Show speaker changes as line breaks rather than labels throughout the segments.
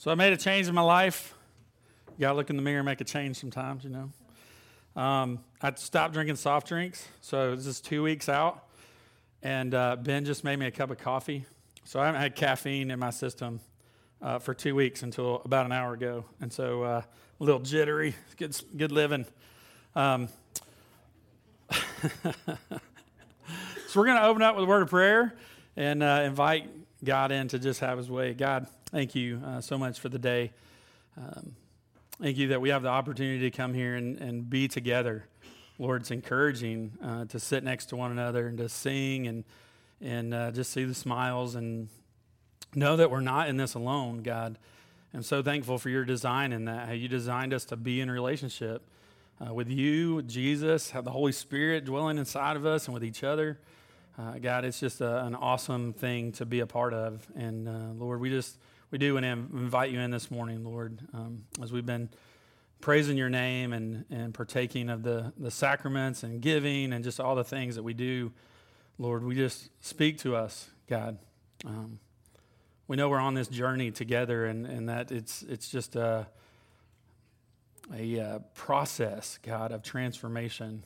So I made a change in my life. You gotta look in the mirror and make a change sometimes, you know. Um, I stopped drinking soft drinks, so this is two weeks out. And uh, Ben just made me a cup of coffee. So I haven't had caffeine in my system uh, for two weeks until about an hour ago. And so uh, a little jittery, good, good living. Um, so we're going to open up with a word of prayer and uh, invite God in to just have his way. God, Thank you uh, so much for the day. Um, thank you that we have the opportunity to come here and, and be together. Lord, it's encouraging uh, to sit next to one another and to sing and, and uh, just see the smiles and know that we're not in this alone, God. I'm so thankful for your design in that, how you designed us to be in relationship uh, with you, with Jesus, have the Holy Spirit dwelling inside of us and with each other. Uh, God, it's just a, an awesome thing to be a part of. And uh, Lord, we just we do and invite you in this morning, Lord, um, as we've been praising your name and, and partaking of the, the sacraments and giving and just all the things that we do. Lord, we just speak to us, God. Um, we know we're on this journey together and, and that it's, it's just a, a uh, process, God, of transformation,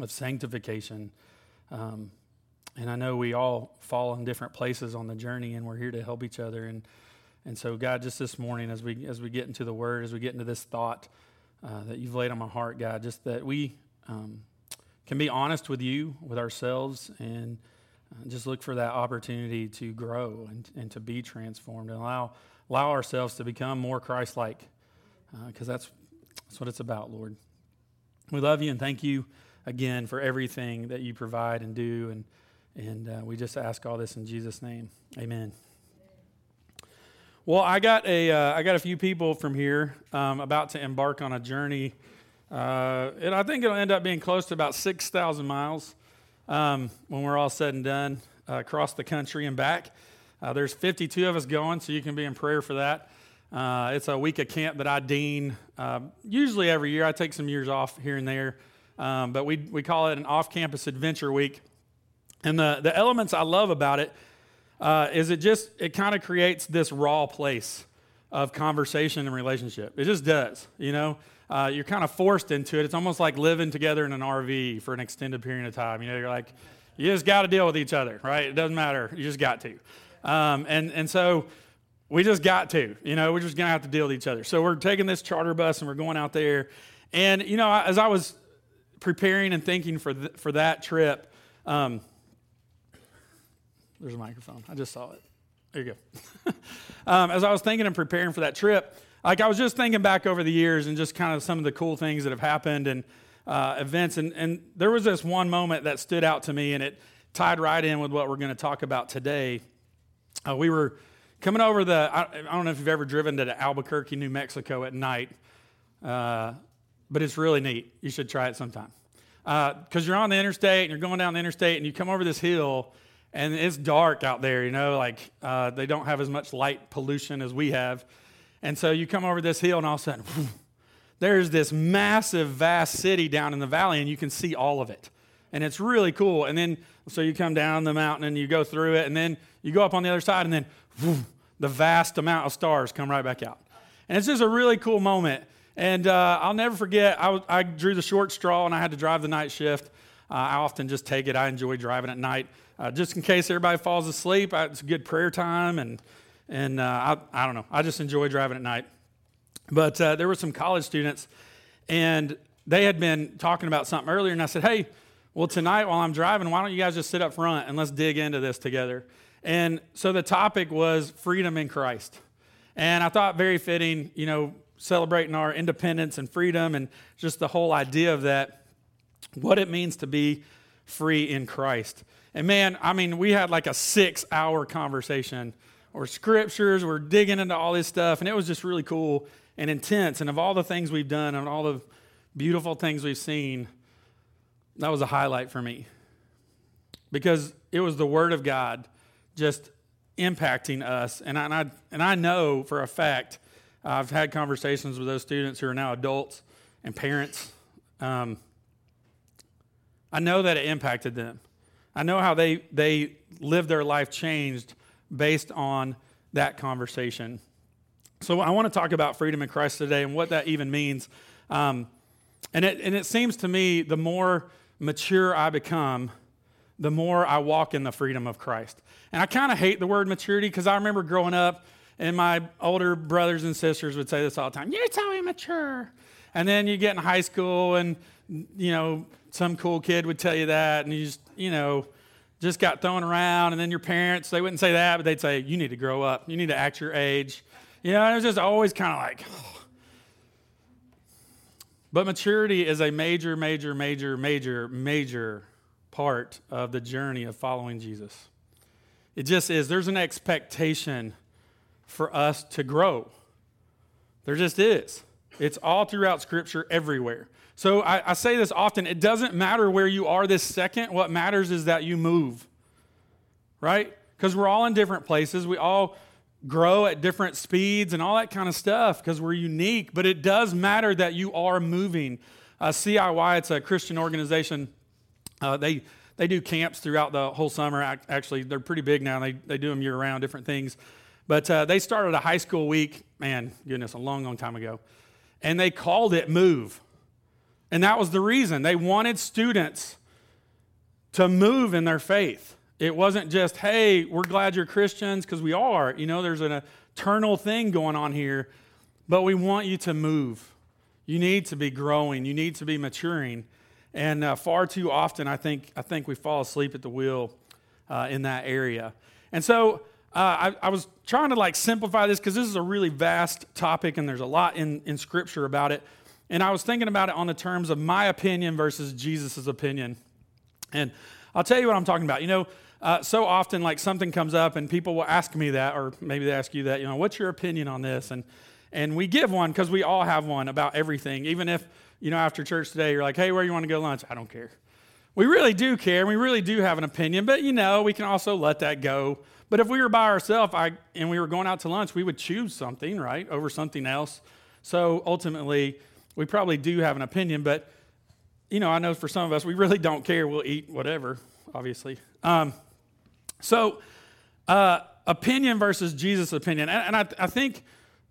of sanctification. Um, and I know we all fall in different places on the journey, and we're here to help each other. And and so, God, just this morning, as we as we get into the Word, as we get into this thought uh, that you've laid on my heart, God, just that we um, can be honest with you, with ourselves, and uh, just look for that opportunity to grow and, and to be transformed, and allow allow ourselves to become more Christ-like, because uh, that's that's what it's about, Lord. We love you and thank you again for everything that you provide and do and and uh, we just ask all this in Jesus' name. Amen. Well, I got a, uh, I got a few people from here um, about to embark on a journey. Uh, and I think it'll end up being close to about 6,000 miles um, when we're all said and done uh, across the country and back. Uh, there's 52 of us going, so you can be in prayer for that. Uh, it's a week of camp that I dean usually every year. I take some years off here and there, um, but we, we call it an off campus adventure week. And the, the elements I love about it uh, is it just, it kind of creates this raw place of conversation and relationship. It just does, you know? Uh, you're kind of forced into it. It's almost like living together in an RV for an extended period of time. You know, you're like, you just got to deal with each other, right? It doesn't matter. You just got to. Um, and, and so we just got to, you know, we're just going to have to deal with each other. So we're taking this charter bus and we're going out there. And, you know, as I was preparing and thinking for, th- for that trip, um, there's a microphone. I just saw it. There you go. um, as I was thinking and preparing for that trip, like I was just thinking back over the years and just kind of some of the cool things that have happened and uh, events. And, and there was this one moment that stood out to me, and it tied right in with what we're going to talk about today. Uh, we were coming over the, I, I, don't know if you've ever driven to Albuquerque, New Mexico at night, uh, but it's really neat. You should try it sometime. Because uh, you're on the interstate and you're going down the interstate and you come over this hill and it's dark out there, you know, like uh, they don't have as much light pollution as we have. And so you come over this hill, and all of a sudden, there's this massive, vast city down in the valley, and you can see all of it. And it's really cool. And then, so you come down the mountain and you go through it, and then you go up on the other side, and then the vast amount of stars come right back out. And it's just a really cool moment. And uh, I'll never forget, I, I, drew the short straw, and I had to drive the night shift. Uh, I often just take it. I enjoy driving at night uh, just in case everybody falls asleep. I, it's a good prayer time, and and uh, I, I don't know. I just enjoy driving at night. But uh, there were some college students, and they had been talking about something earlier, and I said, hey. Well, tonight while I'm driving, why don't you guys just sit up front and let's dig into this together? And so the topic was freedom in Christ. And I thought very fitting, you know, celebrating our independence and freedom and just the whole idea of that, what it means to be free in Christ. And man, I mean, we had like a six hour conversation or scriptures, we're digging into all this stuff, and it was just really cool and intense. And of all the things we've done and all the beautiful things we've seen, that was a highlight for me because it was the Word of God just impacting us. And I, and I, and I know for a fact, I've had conversations with those students who are now adults and parents. Um, I know that it impacted them. I know how they, they lived their life changed based on that conversation. So I want to talk about freedom in Christ today and what that even means. Um, and, it, and it seems to me the more mature I become, the more I walk in the freedom of Christ. And I kind of hate the word maturity because I remember growing up and my older brothers and sisters would say this all the time You're so immature. And then you get in high school and, you know, some cool kid would tell you that and you just, you know, just got thrown around. And then your parents, they wouldn't say that, but they'd say, You need to grow up. You need to act your age. You know, it was just always kind of like, oh. But maturity is a major, major, major, major, major part of the journey of following Jesus. It just is. There's an expectation for us to grow. There just is. It's all throughout Scripture, everywhere. So I, I, say this often it doesn't matter where you are this second. What matters is that you move, right? Because we're all in different places. We all grow at different speeds and all that kind of stuff because we're unique. But it does matter that you are moving. Uh, CIY, it's a Christian organization uh, they they do camps throughout the whole summer. Actually, they're pretty big now. They they do them year round, different things. But uh, they started a high school week, man, goodness, a long, long time ago, and they called it Move, and that was the reason they wanted students to move in their faith. It wasn't just, hey, we're glad you're Christians because we are. You know, there's an eternal thing going on here, but we want you to move. You need to be growing. You need to be maturing. And uh, far too often, I think, I think we fall asleep at the wheel uh, in that area. And so uh, I, I, was trying to like simplify this because this is a really vast topic and there's a lot in, in Scripture about it. And I was thinking about it on the terms of my opinion versus Jesus' opinion. And I'll tell you what I'm talking about. You know, uh, so often like something comes up and people will ask me that, or maybe they ask you that, you know, what's your opinion on this? And, and we give one because we all have one about everything, even if you know, after church today, you're like, hey, where you want to go lunch? I don't care. We really do care. We really do have an opinion, but you know, we can also let that go. But if we were by ourselves and we were going out to lunch, we would choose something, right, over something else. So ultimately, we probably do have an opinion, but you know, I know for some of us, we really don't care. We'll eat whatever, obviously. Um, so, uh, opinion versus Jesus' opinion. And, and I, I think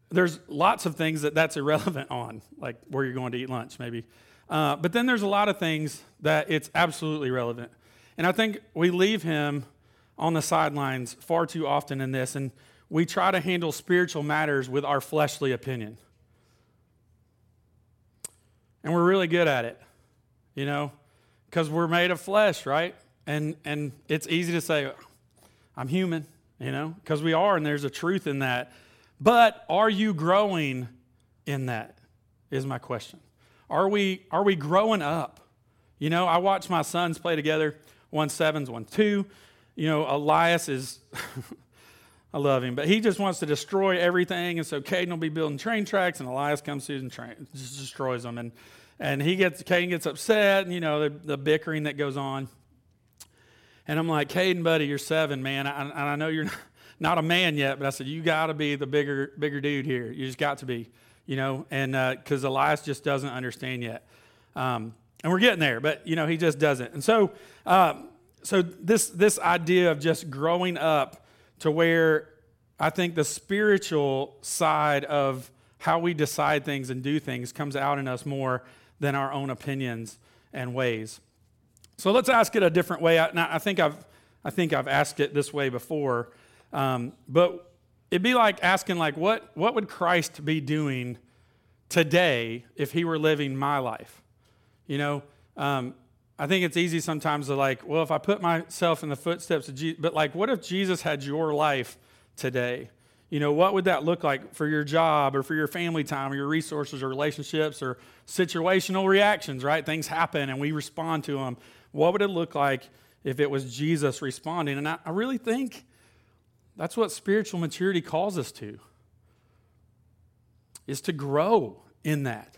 there's lots of things that that's irrelevant on, like where you're going to eat lunch, maybe. Uh, but then there's a lot of things that it's absolutely relevant. And I think we leave him on the sidelines far too often in this, and we try to handle spiritual matters with our fleshly opinion. And we're really good at it, you know, because we're made of flesh, right? And, and it's easy to say, I'm human, you know, because we are, and there's a truth in that. But are you growing in that? Is my question. Are we, are we growing up? You know, I watch my sons play together, one sevens, one two. You know, Elias is, I love him, but he just wants to destroy everything. And so Caden will be building train tracks, and Elias comes through and train, just destroys them. And, and he gets, Caden gets upset, and, you know, the, the bickering that goes on. And I'm like, Caden, buddy, you're seven, man. I, and I know you're not, a man yet, but I said, you got to be the bigger, bigger dude here. You just got to be, you know, and because uh, Elias just doesn't understand yet. Um, and we're getting there, but, you know, he just doesn't. And so, uh, so this, this idea of just growing up to where I think the spiritual side of how we decide things and do things comes out in us more than our own opinions and ways. So let's ask it a different way. I, I think I've, I think I've asked it this way before. Um, but it'd be like asking, like, what, what would Christ be doing today if he were living my life? You know, um, I think it's easy sometimes to like, well, if I put myself in the footsteps of Jesus, but like, what if Jesus had your life today? You know, what would that look like for your job or for your family time or your resources or relationships or situational reactions, right? Things happen and we respond to them. What would it look like if it was Jesus responding? And I, I really think that's what spiritual maturity calls us to. Is to grow in that.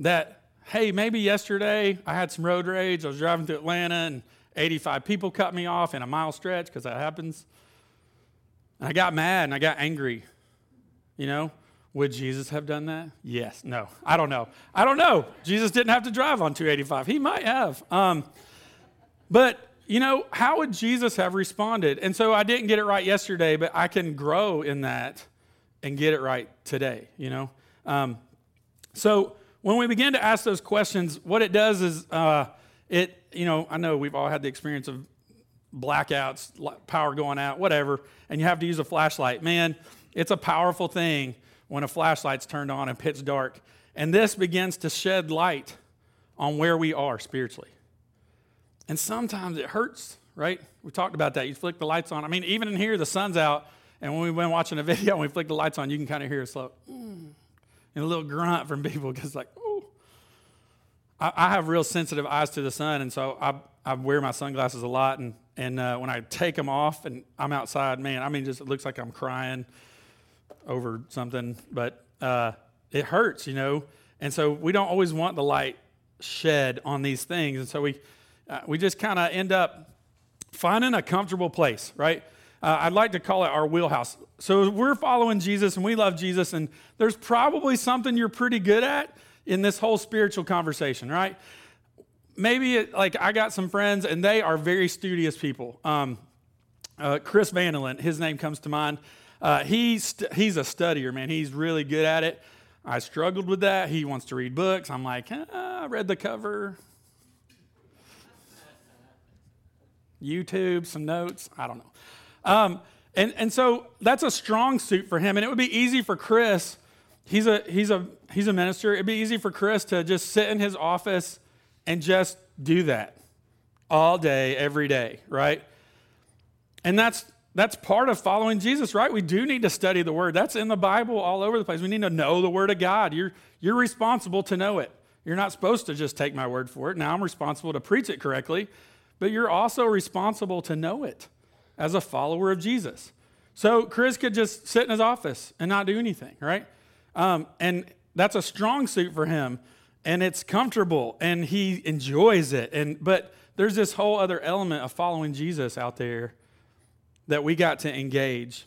That, hey, maybe yesterday I had some road rage. I was driving through Atlanta and 85 people cut me off in a mile stretch because that happens. And I got mad and I got angry. You know, would Jesus have done that? Yes. No. I don't know. I don't know. Jesus didn't have to drive on 285. He might have. Um, but you know, how would Jesus have responded? And so I didn't get it right yesterday, but I can grow in that and get it right today, you know? Um, so when we begin to ask those questions, what it does is uh, it, you know, I know we've all had the experience of blackouts, power going out, whatever, and you have to use a flashlight. Man, it's a powerful thing when a flashlight's turned on and pitch dark. And this begins to shed light on where we are spiritually. And sometimes it hurts, right? We talked about that. You flick the lights on. I mean, even in here, the sun's out. And when we've been watching a video and we flick the lights on, you can kind of hear a slow, mm, and a little grunt from people because, like, oh. I, I, have real sensitive eyes to the sun. And so I, I wear my sunglasses a lot. And, and uh, when I take them off and I'm outside, man, I mean, just it looks like I'm crying over something. But uh, it hurts, you know. And so we don't always want the light shed on these things. And so we, uh, we just kind of end up finding a comfortable place, right? Uh, I'd like to call it our wheelhouse. So we're following Jesus and we love Jesus, and there's probably something you're pretty good at in this whole spiritual conversation, right? Maybe it, like I got some friends and they are very studious people. Um, uh, Chris Vandelant, his name comes to mind. Uh, he's, he's a studier, man. He's really good at it. I struggled with that. He wants to read books. I'm like, ah, I read the cover. YouTube, some notes. I don't know. Um, and, and so that's a strong suit for him. And it would be easy for Chris. He's a, he's, a, he's a minister. It'd be easy for Chris to just sit in his office and just do that all day, every day, right? And that's that's part of following Jesus, right? We do need to study the word. That's in the Bible all over the place. We need to know the word of God. You're, you're responsible to know it. You're not supposed to just take my word for it. Now I'm responsible to preach it correctly, but you're also responsible to know it as a follower of Jesus. So Chris could just sit in his office and not do anything, right? Um, and that's a strong suit for him, and it's comfortable, and he enjoys it. And but there's this whole other element of following Jesus out there that we got to engage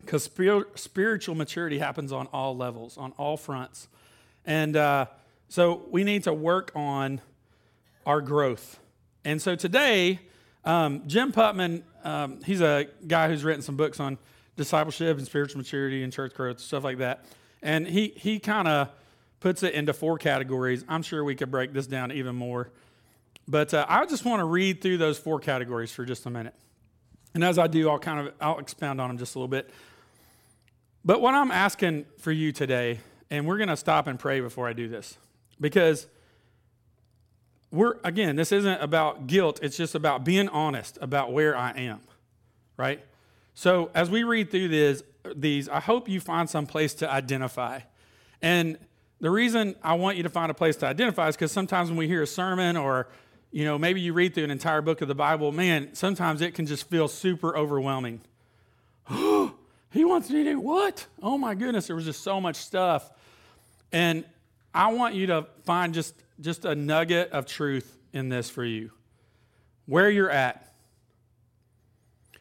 because spiritual maturity happens on all levels, on all fronts. And uh, so we need to work on our growth. And so today, um, Jim Putman, um, he's a guy who's written some books on discipleship and spiritual maturity and church growth, stuff like that. And he, he kind of puts it into four categories. I'm sure we could break this down even more. But uh, I just want to read through those four categories for just a minute. And as I do, I'll kind of I'll expound on them just a little bit. But what I'm asking for you today, and we're going to stop and pray before I do this, because we're again, this isn't about guilt, it's just about being honest about where I am. Right? So as we read through this, these, I hope you find some place to identify. And the reason I want you to find a place to identify is because sometimes when we hear a sermon or you know, maybe you read through an entire book of the Bible, man, sometimes it can just feel super overwhelming. he wants me to do what? Oh my goodness, there was just so much stuff. And I want you to find just, just a nugget of truth in this for you, where you're at.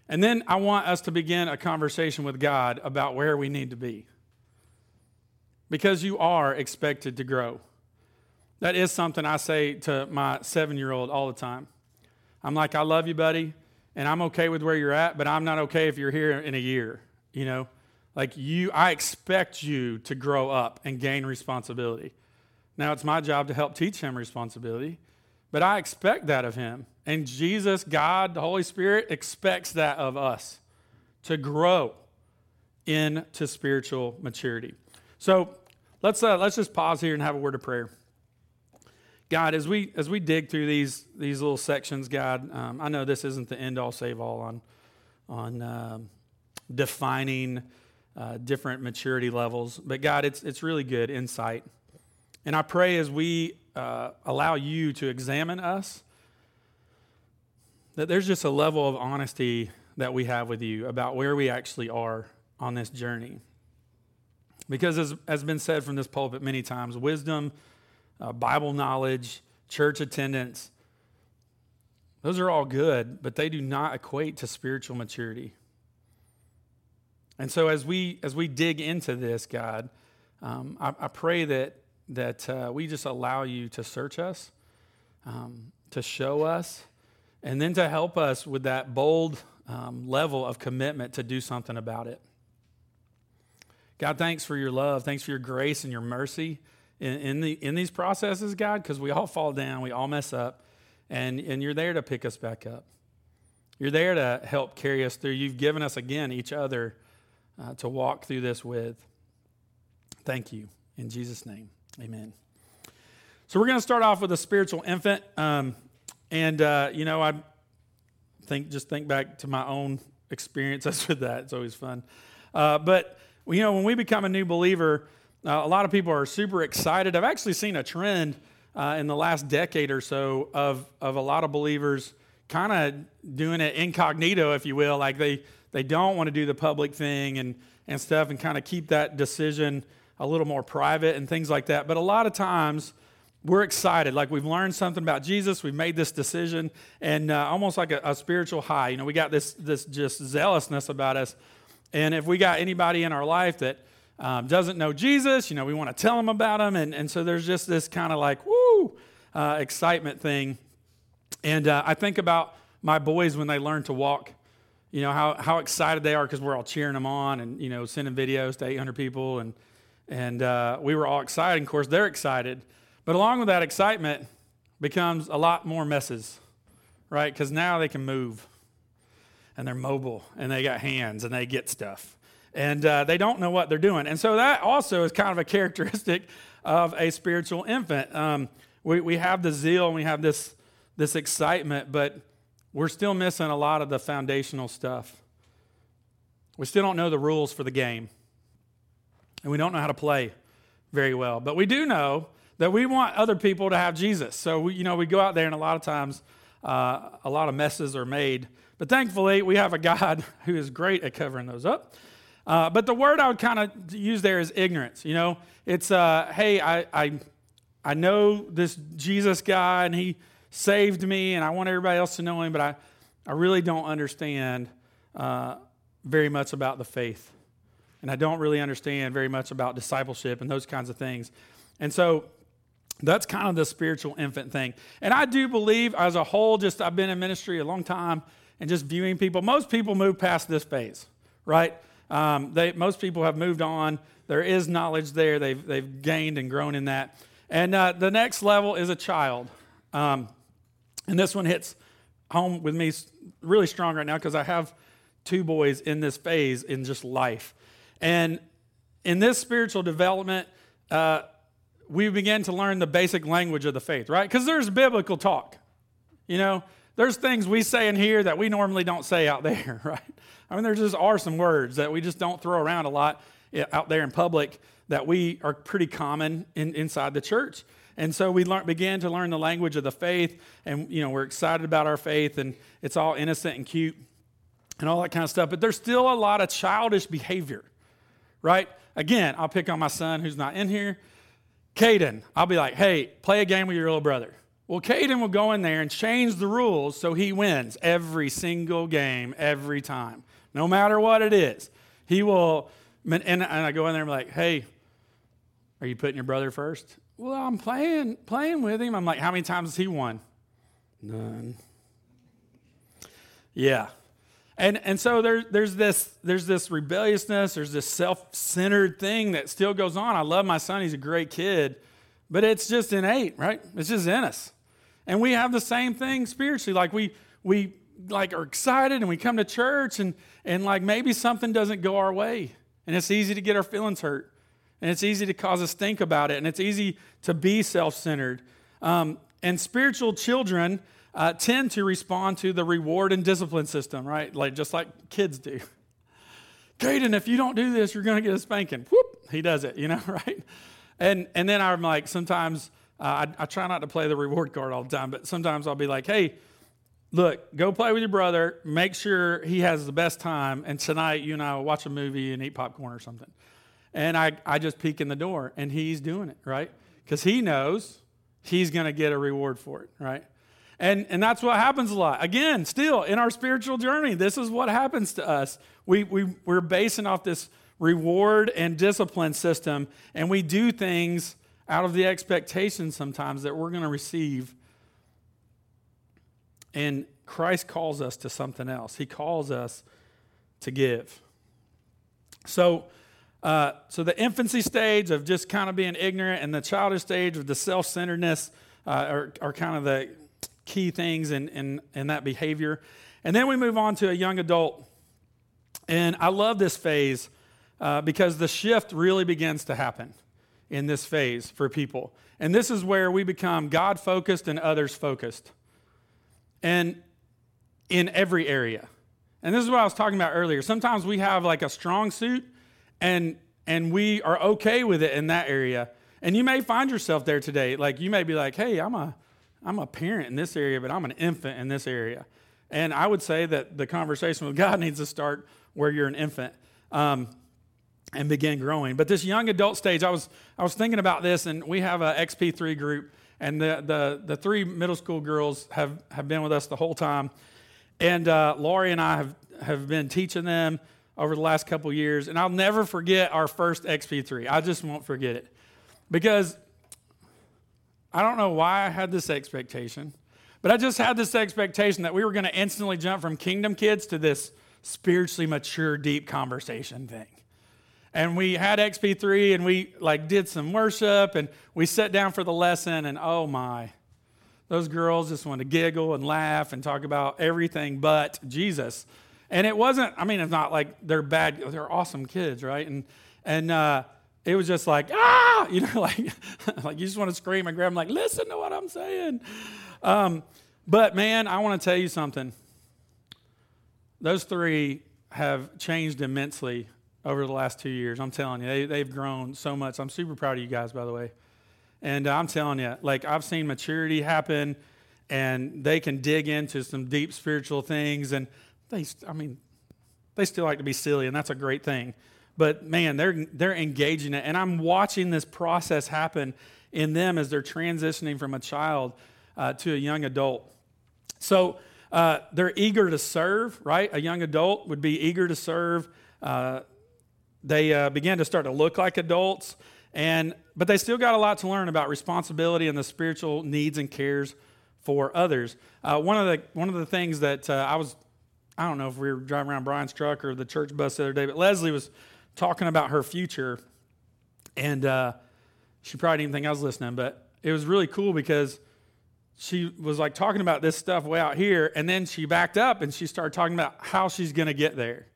And then I want us to begin a conversation with God about where we need to be. Because you are expected to grow. That is something I say to my seven year old all the time. I'm like, I love you, buddy, and I'm okay with where you're at, but I'm not okay if you're here in a year, you know? Like, you, I expect you to grow up and gain responsibility. Now, it's my job to help teach him responsibility, but I expect that of him. And Jesus, God, the Holy Spirit expects that of us to grow into spiritual maturity. So let's, uh, let's just pause here and have a word of prayer. God, as we as we dig through these these little sections, God, um, I know this isn't the end all save all on on um, defining uh, different maturity levels, but God, it's it's really good insight, and I pray as we uh, allow you to examine us, that there's just a level of honesty that we have with you about where we actually are on this journey, because as has been said from this pulpit many times, wisdom uh, Bible knowledge, church attendance. Those are all good, but they do not equate to spiritual maturity. And so as we as we dig into this, God, um, I, I, pray that that uh, we just allow you to search us, um, to show us, and then to help us with that bold um, level of commitment to do something about it. God, thanks for your love. Thanks for your grace and your mercy in, in, the, in these processes, God, because we all fall down, we all mess up, and, and you're there to pick us back up. You're there to help carry us through. You've given us, again, each other uh, to walk through this with. Thank you. In Jesus' name, amen. So we're going to start off with a spiritual infant. Um, and, uh, you know, I think just think back to my own experiences with that. It's always fun. Uh, but, you know, when we become a new believer, uh, a lot of people are super excited. I've actually seen a trend uh, in the last decade or so of, of a lot of believers kind of doing it incognito, if you will. Like they, they don't want to do the public thing and, and stuff and kind of keep that decision a little more private and things like that. But a lot of times, we're excited. Like we've learned something about Jesus. We've made this decision, and uh, almost like a, a, spiritual high. You know, we got this this just zealousness about us. And if we got anybody in our life that um, doesn't know Jesus, you know, we want to tell them about him. And, and so there's just this kind of like, woo, uh, excitement thing. And uh, I think about my boys when they learn to walk, you know, how, how excited they are because we're all cheering them on and, you know, sending videos to 800 people. And, and uh, we were all excited. Of course, they're excited. But along with that excitement becomes a lot more messes, right? Because now they can move and they're mobile and they got hands and they get stuff and uh, they don't know what they're doing. And so that also is kind of a characteristic of a spiritual infant. Um, we, we have the zeal and we have this, this excitement, but we're still missing a lot of the foundational stuff. We still don't know the rules for the game, and we don't know how to play very well. But we do know that we want other people to have Jesus. So, we, you know, we go out there, and a lot of times uh, a lot of messes are made. But thankfully, we have a God who is great at covering those up. Uh, but the word I would kind of use there is ignorance. You know, it's, uh, hey, I, I, I know this Jesus guy and he saved me and I want everybody else to know him, but I, I really don't understand uh, very much about the faith. And I don't really understand very much about discipleship and those kinds of things. And so that's kind of the spiritual infant thing. And I do believe, as a whole, just I've been in ministry a long time and just viewing people, most people move past this phase, right? Um, they, most people have moved on. There is knowledge there. They've, they've gained and grown in that. And uh, the next level is a child. Um, and this one hits home with me really strong right now because I have two boys in this phase in just life. And in this spiritual development, uh, we begin to learn the basic language of the faith, right? Because there's biblical talk. You know, there's things we say in here that we normally don't say out there, right? I mean, there just are some words that we just don't throw around a lot eh, out there in public that we are pretty common in, inside the church. And so we learn, began to learn the language of the faith, and you know we're excited about our faith, and it's all innocent and cute, and all that kind of stuff. But there's still a lot of childish behavior, right? Again, I'll pick on my son who's not in here, Caden. I'll be like, "Hey, play a game with your little brother." Well, Caden will go in there and change the rules so he wins every single game, every time no matter what it is. He will, and, I go in there and I'm like, hey, are you putting your brother first? Well, I'm playing playing with him. I'm like, how many times has he won? None. Yeah. And and so there, there's this there's this rebelliousness, there's this self-centered thing that still goes on. I love my son, he's a great kid, but it's just innate, right? It's just in us. And we have the same thing spiritually. Like we we like are excited and we come to church and and like maybe something doesn't go our way and it's easy to get our feelings hurt and it's easy to cause us think about it and it's easy to be self-centered um, and spiritual children uh, tend to respond to the reward and discipline system right like just like kids do Caden, if you don't do this, you're going to get a spanking. Whoop, he does it, you know, right? And and then I'm like, sometimes uh, I, I try not to play the reward card all the time, but sometimes I'll be like, hey, look, go play with your brother. Make sure he has the best time. And tonight, you and I will watch a movie and eat popcorn or something. And I, I just peek in the door, and he's doing it, right? Because he knows he's going to get a reward for it, right? And, and that's what happens a lot. Again, still in our spiritual journey, this is what happens to us. We, we, we're basing off this reward and discipline system, and we do things out of the expectation sometimes that we're going to receive and Christ calls us to something else. He calls us to give. So, Uh, so the infancy stage of just kind of being ignorant and the childish stage of the self-centeredness uh, are, are kind of the key things in, in, in that behavior. And then we move on to a young adult. And I love this phase uh, because the shift really begins to happen in this phase for people. And this is where we become God focused and others focused. And in every area. And this is what I was talking about earlier. Sometimes we have like a strong suit and and we are okay with it in that area. And you may find yourself there today. Like you may be like, "Hey, I'm a I'm a parent in this area, but I'm an infant in this area." And I would say that the conversation with God needs to start where you're an infant. Um, and begin growing. But this young adult stage, I was I was thinking about this, and we have a XP3 group, and the the the three middle school girls have have been with us the whole time, and uh, Laurie and I have have been teaching them over the last couple years, and I'll never forget our first XP3. I just won't forget it because I don't know why I had this expectation, but I just had this expectation that we were going to instantly jump from kingdom kids to this spiritually mature, deep conversation thing and we had XP3 and we like did some worship and we sat down for the lesson and oh my, those girls just want to giggle and laugh and talk about everything but Jesus. And it wasn't, I mean, it's not like they're bad, they're awesome kids, right? And, and, uh, it was just like, ah, you know, like, like you just want to scream and grab them, like, listen to what I'm saying. Um, but man, I want to tell you something. Those three have changed immensely over the last two years. I'm telling you, they, they've grown so much. I'm super proud of you guys, by the way. And uh, I'm telling you, like, I've seen maturity happen, and they can dig into some deep spiritual things. And they, I mean, they still like to be silly, and that's a great thing. But man, they're, they're engaging it. And I'm watching this process happen in them as they're transitioning from a child uh, to a young adult. So uh, they're eager to serve, right? A young adult would be eager to serve. Uh, they uh, began to start to look like adults, and but they still got a lot to learn about responsibility and the spiritual needs and cares for others. Uh, one of the one of the things that uh, I was, I don't know if we were driving around Brian's truck or the church bus the other day, but Leslie was talking about her future, and uh, she probably didn't think I was listening, but it was really cool because she was like talking about this stuff way out here, and then she backed up and she started talking about how she's going to get there.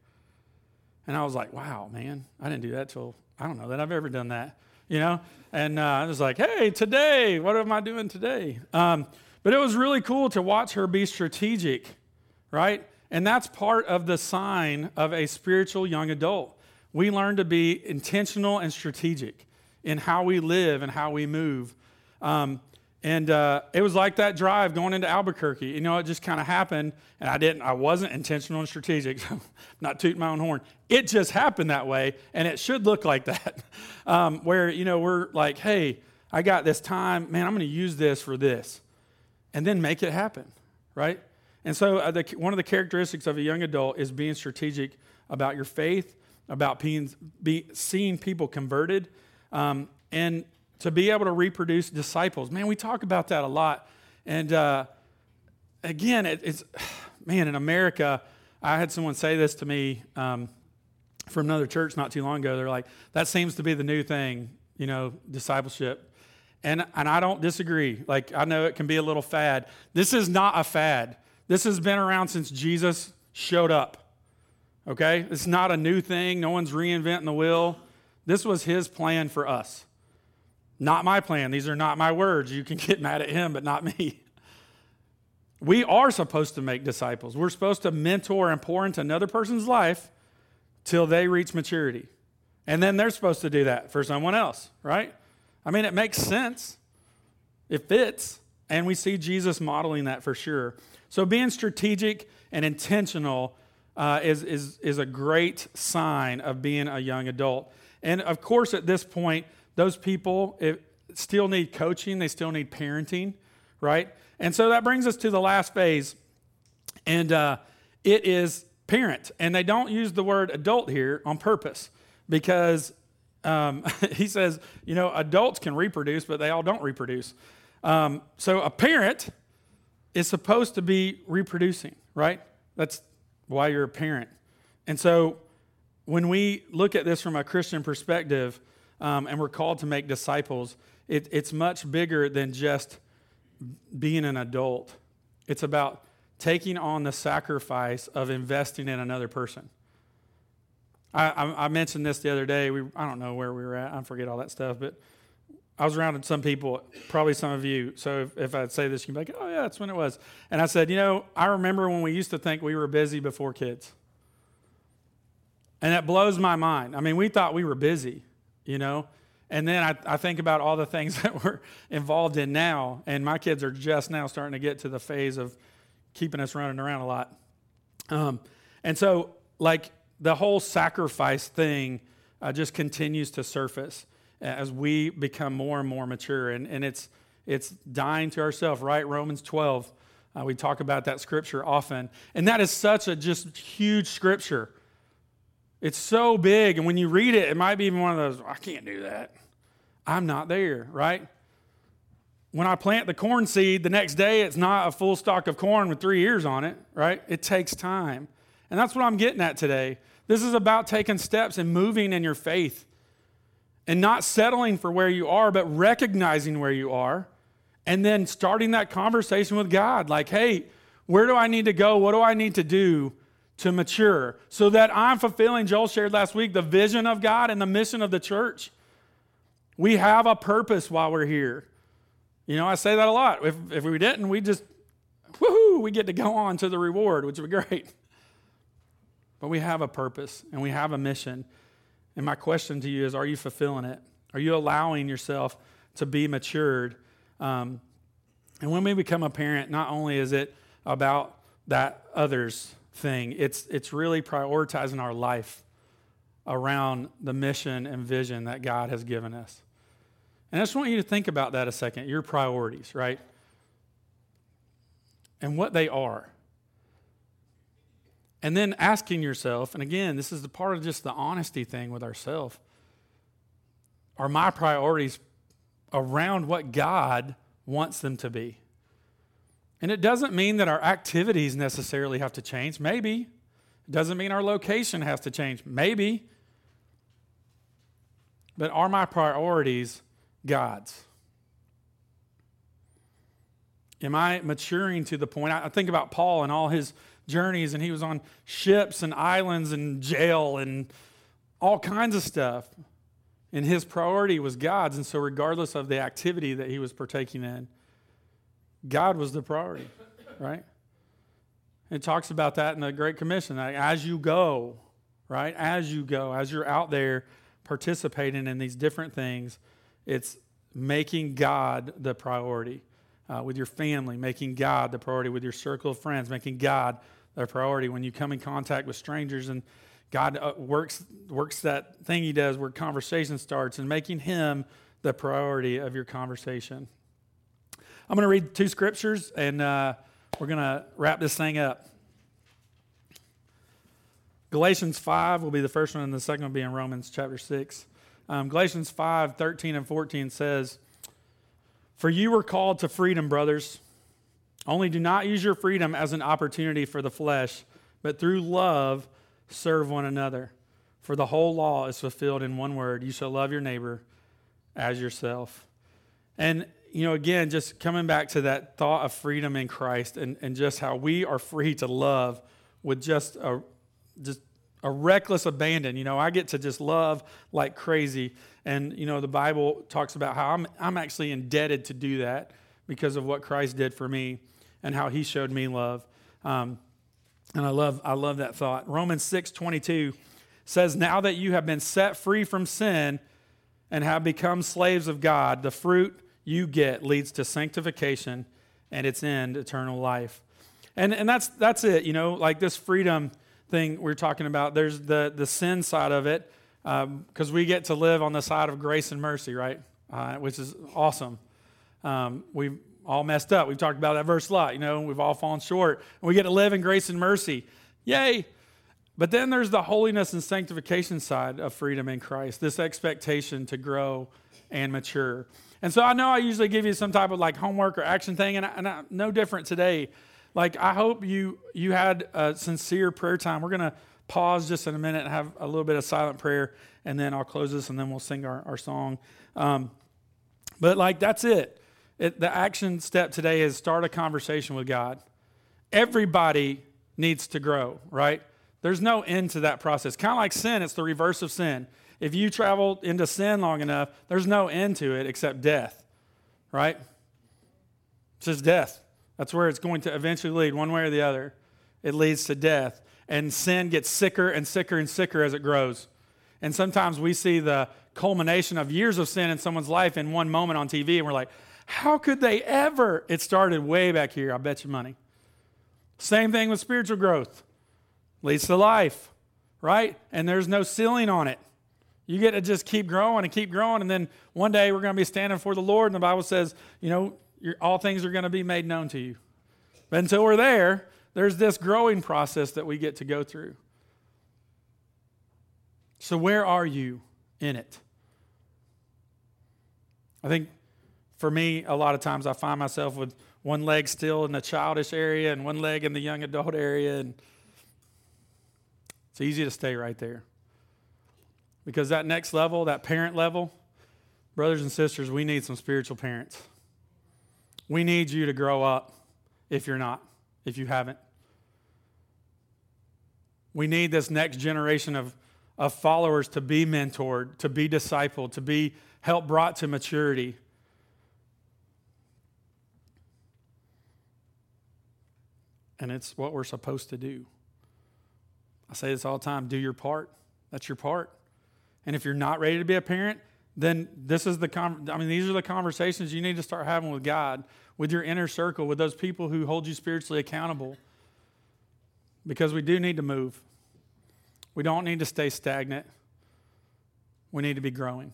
And I was like, wow, man, I didn't do that till, I don't know that I've ever done that, you know? And uh, I was like, hey, today, what am I doing today? Um, but it was really cool to watch her be strategic, right? And that's part of the sign of a spiritual young adult. We learn to be intentional and strategic in how we live and how we move. Um, and uh, it was like that drive going into Albuquerque. You know, it just kind of happened, and I didn't. I wasn't intentional and strategic. not tooting my own horn. It just happened that way, and it should look like that. Um, where you know we're like, hey, I got this time, man. I'm going to use this for this, and then make it happen, right? And so, uh, the, one of the characteristics of a young adult is being strategic about your faith, about being be, seeing people converted, um, and to be able to reproduce disciples. Man, we talk about that a lot. And uh, again, it, it's, man, in America, I had someone say this to me um, from another church not too long ago. They're like, that seems to be the new thing, you know, discipleship. And, and I don't disagree. Like, I know it can be a little fad. This is not a fad. This has been around since Jesus showed up. Okay? It's not a new thing. No one's reinventing the wheel. This was his plan for us. Not my plan. These are not my words. You can get mad at him, but not me. We are supposed to make disciples. We're supposed to mentor and pour into another person's life till they reach maturity. And then they're supposed to do that for someone else, right? I mean, it makes sense. It fits. And we see Jesus modeling that for sure. So being strategic and intentional uh, is, is, is a great sign of being a young adult. And of course, at this point, those people still need coaching, they still need parenting, right? And so that brings us to the last phase, and uh, it is parent. And they don't use the word adult here on purpose because um, he says, you know, adults can reproduce, but they all don't reproduce. Um, so a parent is supposed to be reproducing, right? That's why you're a parent. And so when we look at this from a Christian perspective um, and we're called to make disciples, it, it's much bigger than just being an adult. It's about taking on the sacrifice of investing in another person. I, I, I, mentioned this the other day. We, I don't know where we were at. I forget all that stuff, but I was around some people, probably some of you. So if, if I'd say this, you'd be like, oh, yeah, that's when it was. And I said, you know, I remember when we used to think we were busy before kids. And that blows my mind. I mean, we thought we were busy, you know? And then I, I think about all the things that we're involved in now, and my kids are just now starting to get to the phase of keeping us running around a lot. Um, and so, like, the whole sacrifice thing uh, just continues to surface as we become more and more mature. And, and it's, it's dying to ourselves, right? Romans 12. Uh, we talk about that scripture often. And that is such a just huge scripture. It's so big, and when you read it, it might be even one of those, I can't do that. I'm not there, right? When I plant the corn seed, the next day it's not a full stalk of corn with three ears on it, right? It takes time. And that's what I'm getting at today. This is about taking steps and moving in your faith and not settling for where you are, but recognizing where you are and then starting that conversation with God like, hey, where do I need to go? What do I need to do to mature so that I'm fulfilling, Joel shared last week, the vision of God and the mission of the church. We have a purpose while we're here. You know, I say that a lot. If, if we didn't, we just, woohoo, we get to go on to the reward, which would be great. But we have a purpose and we have a mission. And my question to you is are you fulfilling it? Are you allowing yourself to be matured? Um, and when we become a parent, not only is it about that others thing. It's, it's really prioritizing our life around the mission and vision that God has given us. And I just want you to think about that a second your priorities, right? And what they are. And then asking yourself, and again, this is the part of just the honesty thing with ourselves. Are my priorities around what God wants them to be? And it doesn't mean that our activities necessarily have to change. Maybe. It doesn't mean our location has to change. Maybe. But are my priorities God's? Am I maturing to the point? I think about Paul and all his journeys, and he was on ships and islands and jail and all kinds of stuff. And his priority was God's. And so, regardless of the activity that he was partaking in, God was the priority, right? It talks about that in the Great Commission. Like, as you go, right? As you go, as you're out there participating in these different things, it's making God the priority uh, with your family, making God the priority with your circle of friends, making God the priority when you come in contact with strangers and God uh, works works that thing He does where conversation starts and making Him the priority of your conversation. I'm going to read two scriptures and uh, we're going to wrap this thing up. Galatians 5 will be the first one, and the second will be in Romans chapter 6. Um, Galatians 5 13 and 14 says, For you were called to freedom, brothers. Only do not use your freedom as an opportunity for the flesh, but through love serve one another. For the whole law is fulfilled in one word you shall love your neighbor as yourself. And you know, again, just coming back to that thought of freedom in Christ and, and just how we are free to love with just a just a reckless abandon. You know, I get to just love like crazy. And, you know, the Bible talks about how I'm, I'm actually indebted to do that because of what Christ did for me and how he showed me love. Um, and I love, I love that thought. Romans 6 22 says, Now that you have been set free from sin and have become slaves of God, the fruit you get leads to sanctification and its end, eternal life. And, and that's, that's it, you know, like this freedom thing we're talking about. There's the, the sin side of it, because um, we get to live on the side of grace and mercy, right? Uh, which is awesome. Um, we've all messed up. We've talked about that verse a lot, you know, we've all fallen short. And we get to live in grace and mercy. Yay! But then there's the holiness and sanctification side of freedom in Christ, this expectation to grow and mature. And so I know I usually give you some type of like homework or action thing, and, I, and I, no different today. Like I hope you you had a sincere prayer time. We're gonna pause just in a minute and have a little bit of silent prayer, and then I'll close this and then we'll sing our, our song. Um, but, like, that's it. It. The action step today is start a conversation with God. Everybody needs to grow, right? There's no end to that process. Kind of like sin, it's the reverse of sin. If you travel into sin long enough, there's no end to it except death, right? It's just death. That's where it's going to eventually lead, one way or the other. It leads to death. And sin gets sicker and sicker and sicker as it grows. And sometimes we see the culmination of years of sin in someone's life in one moment on TV, and we're like, how could they ever? It started way back here, I bet you money. Same thing with spiritual growth leads to life, right? And there's no ceiling on it. You get to just keep growing and keep growing, and then one day we're going to be standing before the Lord, and the Bible says, you know, all things are going to be made known to you. But until we're there, there's this growing process that we get to go through. So, where are you in it? I think for me, a lot of times I find myself with one leg still in the childish area and one leg in the young adult area, and it's easy to stay right there. Because that next level, that parent level, brothers and sisters, we need some spiritual parents. We need you to grow up if you're not, if you haven't. We need this next generation of, of followers to be mentored, to be discipled, to be helped brought to maturity. And it's what we're supposed to do. I say this all the time do your part. That's your part. And if you're not ready to be a parent, then this is the con- I mean these are the conversations you need to start having with God, with your inner circle, with those people who hold you spiritually accountable. Because we do need to move. We don't need to stay stagnant. We need to be growing.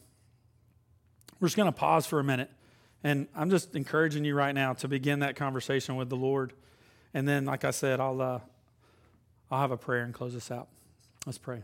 We're just going to pause for a minute. And I'm just encouraging you right now to begin that conversation with the Lord. And then, like I said, I'll, uh, I'll have a prayer and close this out. Let's pray.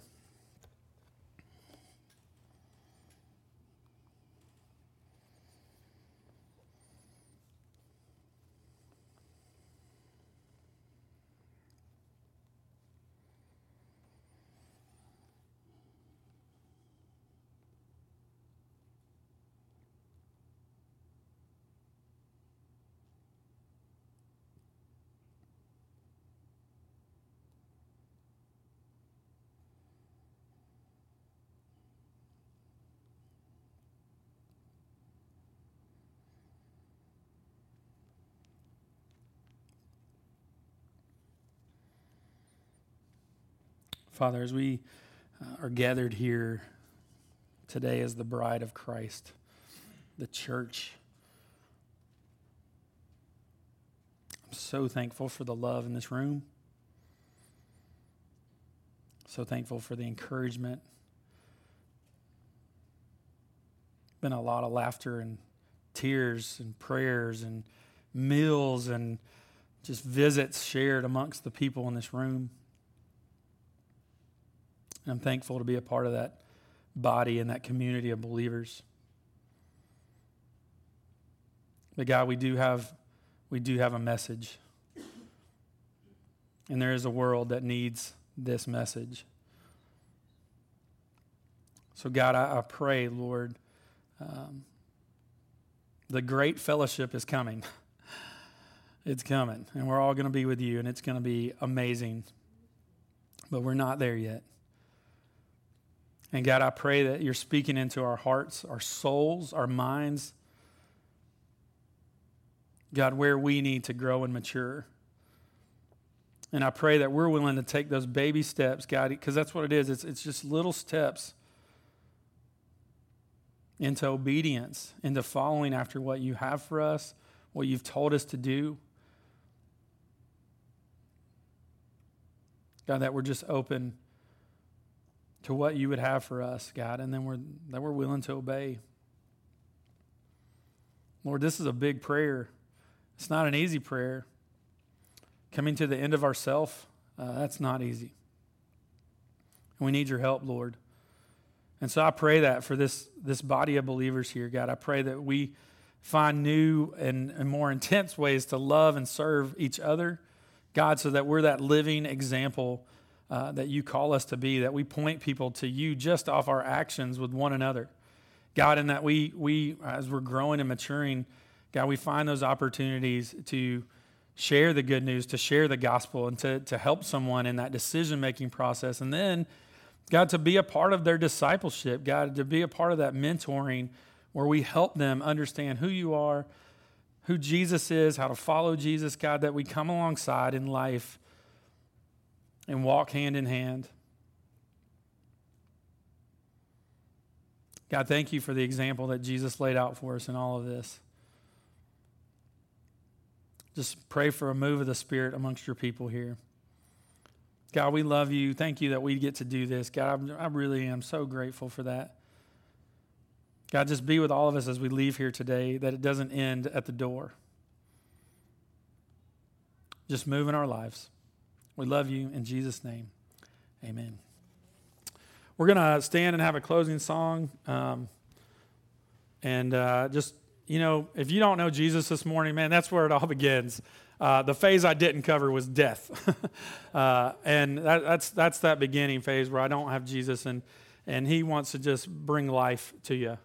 Father, as we uh, are gathered here today as the bride of Christ, the church, I'm so thankful for the love in this room. So thankful for the encouragement. Been a lot of laughter and tears and prayers and meals and just visits shared amongst the people in this room. I'm thankful to be a part of that body and that community of believers. But God, we do have we do have a message. And there is a world that needs this message. So, God, I, I pray, Lord, um, the great fellowship is coming. it's coming. And we're all going to be with you, and it's going to be amazing. But we're not there yet. And God, I pray that you're speaking into our hearts, our souls, our minds. God, where we need to grow and mature. And I pray that we're willing to take those baby steps, God, because that's what it is. It's, it's just little steps into obedience, into following after what you have for us, what you've told us to do. God, that we're just open to what you would have for us, God, and then we're, that we're willing to obey. Lord, this is a big prayer. It's not an easy prayer. Coming to the end of ourself, uh, that's not easy. We need your help, Lord. And so I pray that for this, this body of believers here, God. I pray that we find new and, and more intense ways to love and serve each other, God, so that we're that living example uh, that you call us to be, that we point people to you just off our actions with one another. God, and that we, we as we're growing and maturing, God, we find those opportunities to share the good news, to share the gospel, and to, to help someone in that decision making process. And then, God, to be a part of their discipleship, God, to be a part of that mentoring where we help them understand who you are, who Jesus is, how to follow Jesus, God, that we come alongside in life and walk hand in hand. God, thank you for the example that Jesus laid out for us in all of this. Just pray for a move of the Spirit amongst your people here. God, we love you. Thank you that we get to do this. God, I really am so grateful for that. God, just be with all of us as we leave here today, that it doesn't end at the door. Just move in our lives. We love you in Jesus' name. Amen. We're going to stand and have a closing song. Um, and uh, just, you know, if you don't know Jesus this morning, man, that's where it all begins. Uh, the phase I didn't cover was death. uh, and that, that's, that's that beginning phase where I don't have Jesus, and, and He wants to just bring life to you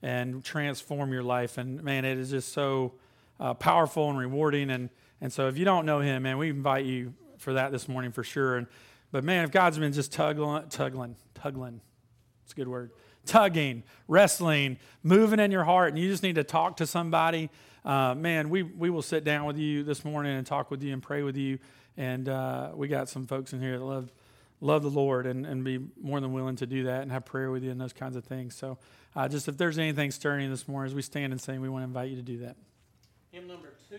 and transform your life. And man, it is just so uh, powerful and rewarding. And, and so if you don't know him, man, we invite you for that this morning for sure. And, but man, if God's been just tugging, tugging, tugging, it's a good word, tugging, wrestling, moving in your heart, and you just need to talk to somebody, uh, man, we, we will sit down with you this morning and talk with you and pray with you. And uh, we got some folks in here that love love the Lord and, and be more than willing to do that and have prayer with you and those kinds of things. So, uh, just if there's anything stirring this morning as we stand and sing, we want to invite you to do that.
Hymn number two.